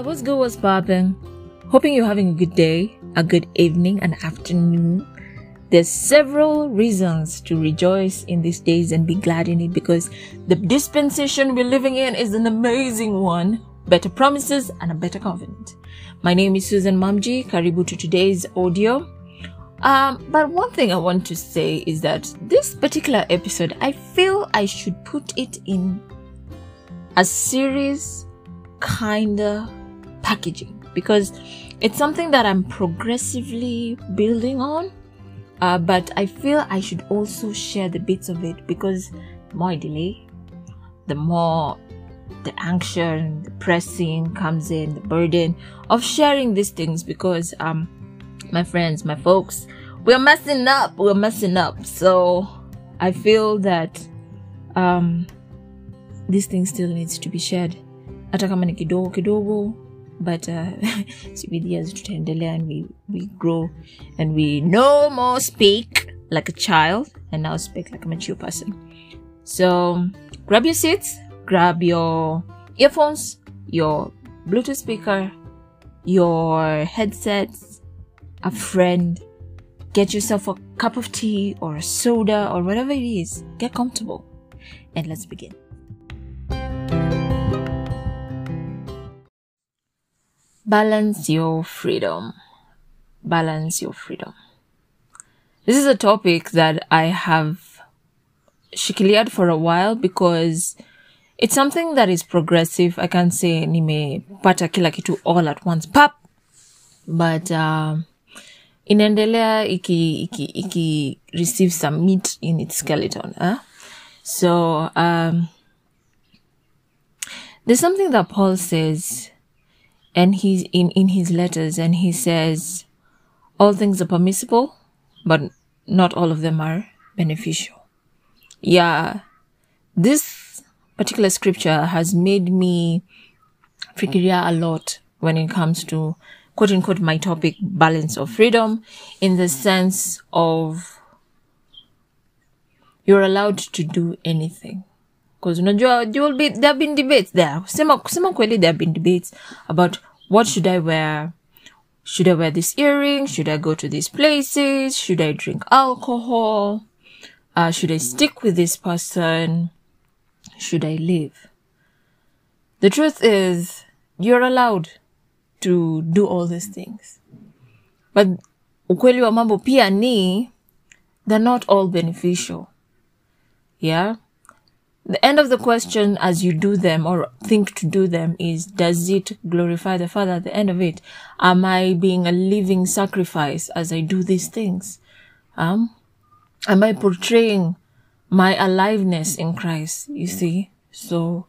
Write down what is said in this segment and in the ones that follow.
what's good? What's popping? Hoping you're having a good day, a good evening, an afternoon. There's several reasons to rejoice in these days and be glad in it because the dispensation we're living in is an amazing one. Better promises and a better covenant. My name is Susan Mamji. Karibu to today's audio. Um, but one thing I want to say is that this particular episode, I feel I should put it in a series kinda packaging because it's something that I'm progressively building on. Uh, but I feel I should also share the bits of it because the more I delay, the more the anxiety, the pressing comes in, the burden of sharing these things because um my friends, my folks, we're messing up, we're messing up. So I feel that um this thing still needs to be shared. Hata kidogo kidogo, but uh, CBD as tutaendelea and we, we grow and we no more speak like a child and now speak like a mature person. So grab your seats, grab your earphones, your Bluetooth speaker, your headsets, a friend, get yourself a cup of tea or a soda or whatever it is. Get comfortable and let's begin. Balance your freedom. Balance your freedom. This is a topic that I have shikiliad for a while because it's something that is progressive. I can't say nimepata kila kitu all at once. Pap! But uh, inaendelea iki, iki, iki receive some meat in its skeleton. Huh? So um, there's something that Paul says and he's in, in his letters and he says all things are permissible, but not all of them are beneficial. Yeah, this particular scripture has made me figure a lot when it comes to quote unquote my topic balance of freedom in the sense of you're allowed to do anything because you will be there have been debates there kusema kweli there have been debates about what should i wear? Should i wear this earring? Should i go to these places? Should i drink alcohol? Uh, should i stick with this person? Should i leave? the truth is you're allowed to do all these things. But ukweli wa mambo pia ni they're not all beneficial. Yeah the end of the question as you do them or think to do them is does it glorify the father at the end of it? Am i being a living sacrifice as i do these things? Um am i portraying my aliveness in christ you see? So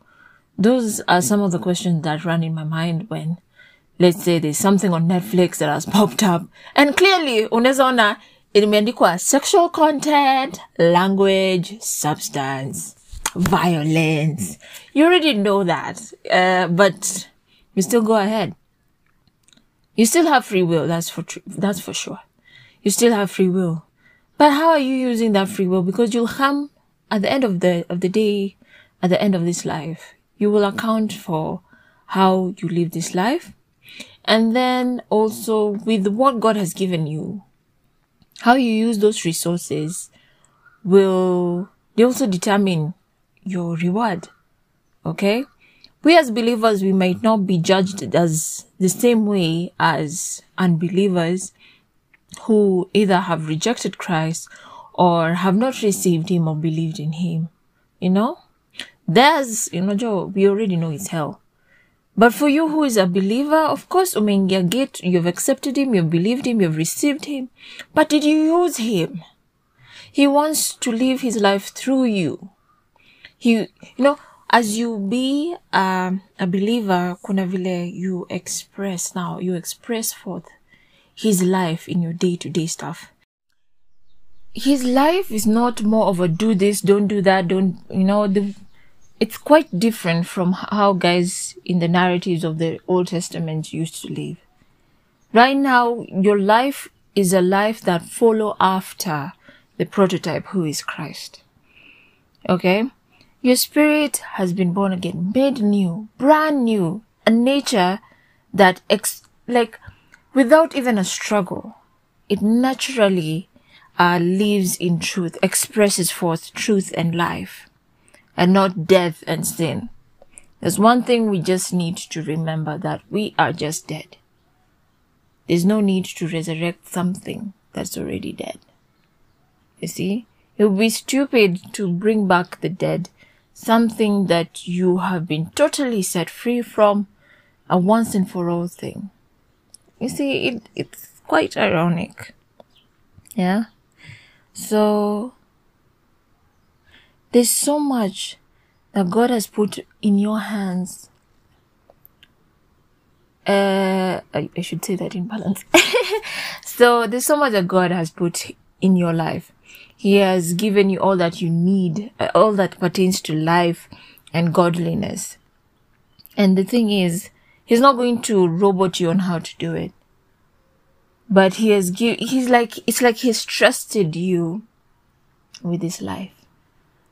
those are some of the questions that run in my mind when let's say there's something on netflix that has popped up. And clearly unaweza ona imeandikwa sexual content language substance violence. You already know that, uh, but you still go ahead. You still have free will. That's for tr- that's for sure. You still have free will, but how are you using that free will? Because you'll come at the end of the of the day, at the end of this life, you will account for how you live this life, and then also with what God has given you, how you use those resources will they also determine your reward. Okay? We as believers, we might not be judged as the same way as unbelievers who either have rejected Christ or have not received Him or believed in Him. You know? There's, you know, Joe, we already know it's hell. But for you who is a believer, of course, umeingia gate, you've accepted Him, you've believed Him, you've received Him. But did you use Him? He wants to live His life through you he you know as you be um, a believer kuna vile you express now you express forth his life in your day-to-day stuff. His life is not more of a do this don't do that don't you know the it's quite different from how guys in the narratives of the old testament used to live. Right now your life is a life that follow after the prototype who is christ. Okay your spirit has been born again, made new, brand new, a nature that ex- like without even a struggle, it naturally uh, lives in truth, expresses forth truth and life, and not death and sin. There's one thing we just need to remember that we are just dead. There's no need to resurrect something that's already dead. You see, it would be stupid to bring back the dead, something that you have been totally set free from, a once and for all thing. You see, it, it's quite ironic. Yeah? So, there's so much that God has put in your hands. Uh, I, I should say that in balance. so there's so much that God has put in your life. He has given you all that you need, uh, all that pertains to life and godliness. And the thing is, He's not going to robot you on how to do it. But He has give, He's like, it's like He's trusted you with His life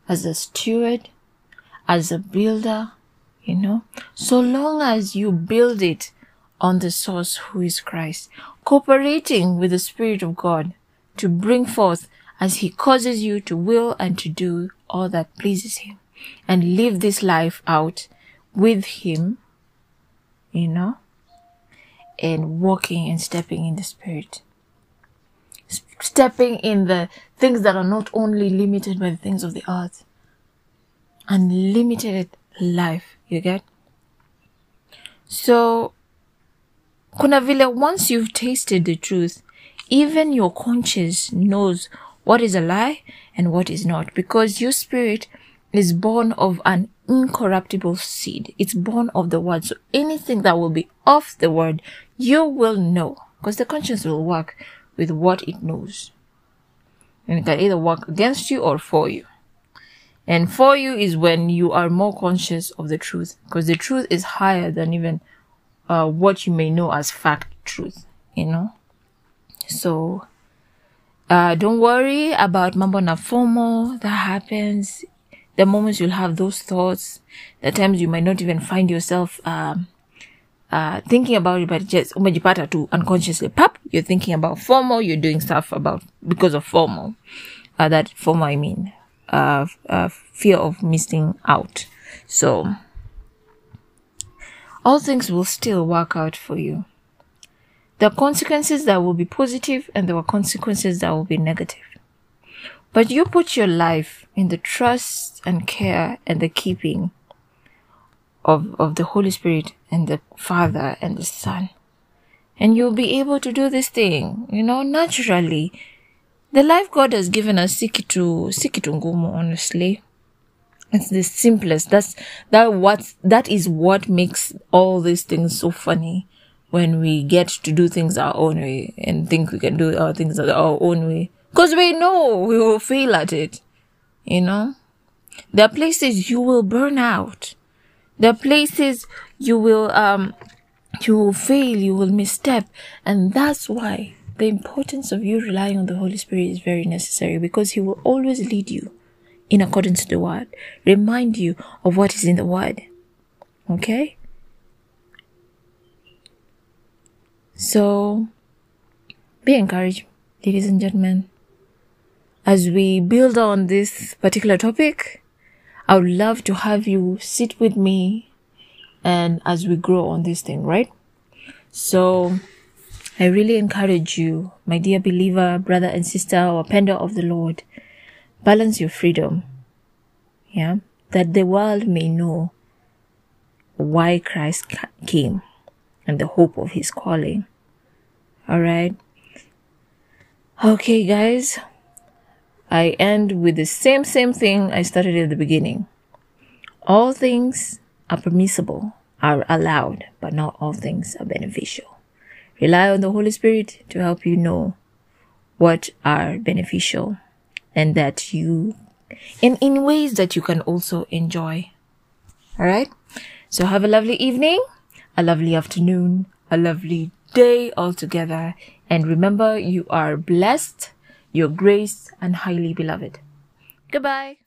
as a steward, as a builder, you know, so long as you build it on the source who is Christ, cooperating with the Spirit of God to bring forth as He causes you to will and to do all that pleases Him and live this life out with Him, you know, and walking and stepping in the Spirit. Stepping in the things that are not only limited by the things of the earth, unlimited life, you get? So, kuna vile once you've tasted the truth, even your conscience knows what is a lie and what is not because your spirit is born of an incorruptible seed. It's born of the word. So anything that will be off the word, you will know because the conscience will work with what it knows. And it can either work against you or for you. And for you is when you are more conscious of the truth because the truth is higher than even uh, what you may know as fact truth, you know? So, uh, don't worry about mambo na FOMO that happens. The moments you'll have those thoughts, the times you might not even find yourself, um, uh, thinking about it, but just umejipata to unconsciously, pop, you're thinking about FOMO, you're doing stuff about, because of FOMO. Uh, that FOMO, I mean, uh, uh, fear of missing out. So, all things will still work out for you. There are consequences that will be positive and there are consequences that will be negative. But you put your life in the trust and care and the keeping of, of the Holy Spirit and the Father and the Son. And you'll be able to do this thing, you know, naturally. The life God has given us, sikitu, sikitu ngumu, honestly. It's the simplest. That's, that what, that is what makes all these things so funny when we get to do things our own way and think we can do our things our own way. Because we know we will fail at it. You know? There are places you will burn out. There are places you will, um, you will fail, you will misstep. And that's why the importance of you relying on the Holy Spirit is very necessary because He will always lead you in accordance to the Word, remind you of what is in the Word. Okay? So, be encouraged, ladies and gentlemen. As we build on this particular topic, I would love to have you sit with me and as we grow on this thing, right? So, I really encourage you, my dear believer, brother and sister, or pender of the Lord, balance your freedom. Yeah. That the world may know why Christ came and the hope of his calling. All right. Okay, guys. I end with the same, same thing I started at the beginning. All things are permissible, are allowed, but not all things are beneficial. Rely on the Holy Spirit to help you know what are beneficial and that you, and in ways that you can also enjoy. All right. So have a lovely evening a lovely afternoon, a lovely day altogether. And remember, you are blessed, you're graced, and highly beloved. Goodbye.